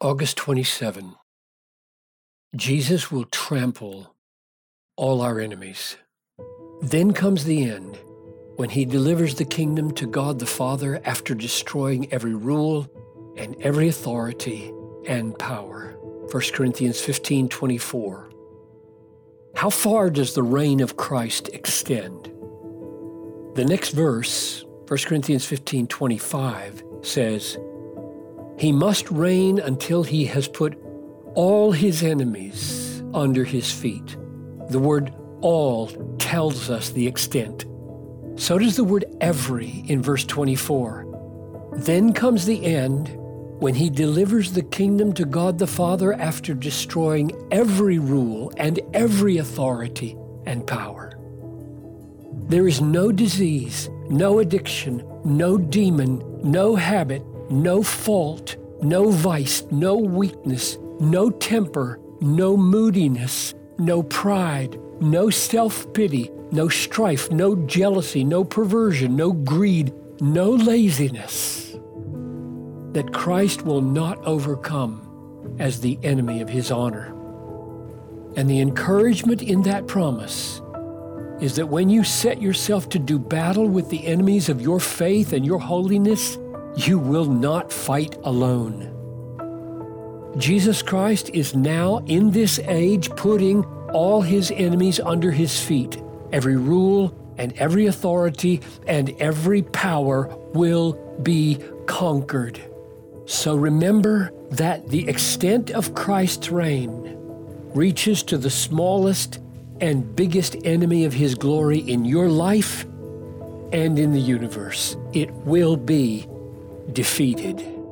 August 27. Jesus will trample all our enemies. Then comes the end when he delivers the kingdom to God the Father after destroying every rule and every authority and power. 1 Corinthians 15 24. How far does the reign of Christ extend? The next verse, 1 Corinthians 15 25, says, he must reign until he has put all his enemies under his feet. The word all tells us the extent. So does the word every in verse 24. Then comes the end when he delivers the kingdom to God the Father after destroying every rule and every authority and power. There is no disease, no addiction, no demon, no habit, no fault, no vice, no weakness, no temper, no moodiness, no pride, no self pity, no strife, no jealousy, no perversion, no greed, no laziness that Christ will not overcome as the enemy of his honor. And the encouragement in that promise is that when you set yourself to do battle with the enemies of your faith and your holiness, you will not fight alone. Jesus Christ is now in this age putting all his enemies under his feet. Every rule and every authority and every power will be conquered. So remember that the extent of Christ's reign reaches to the smallest and biggest enemy of his glory in your life and in the universe. It will be defeated.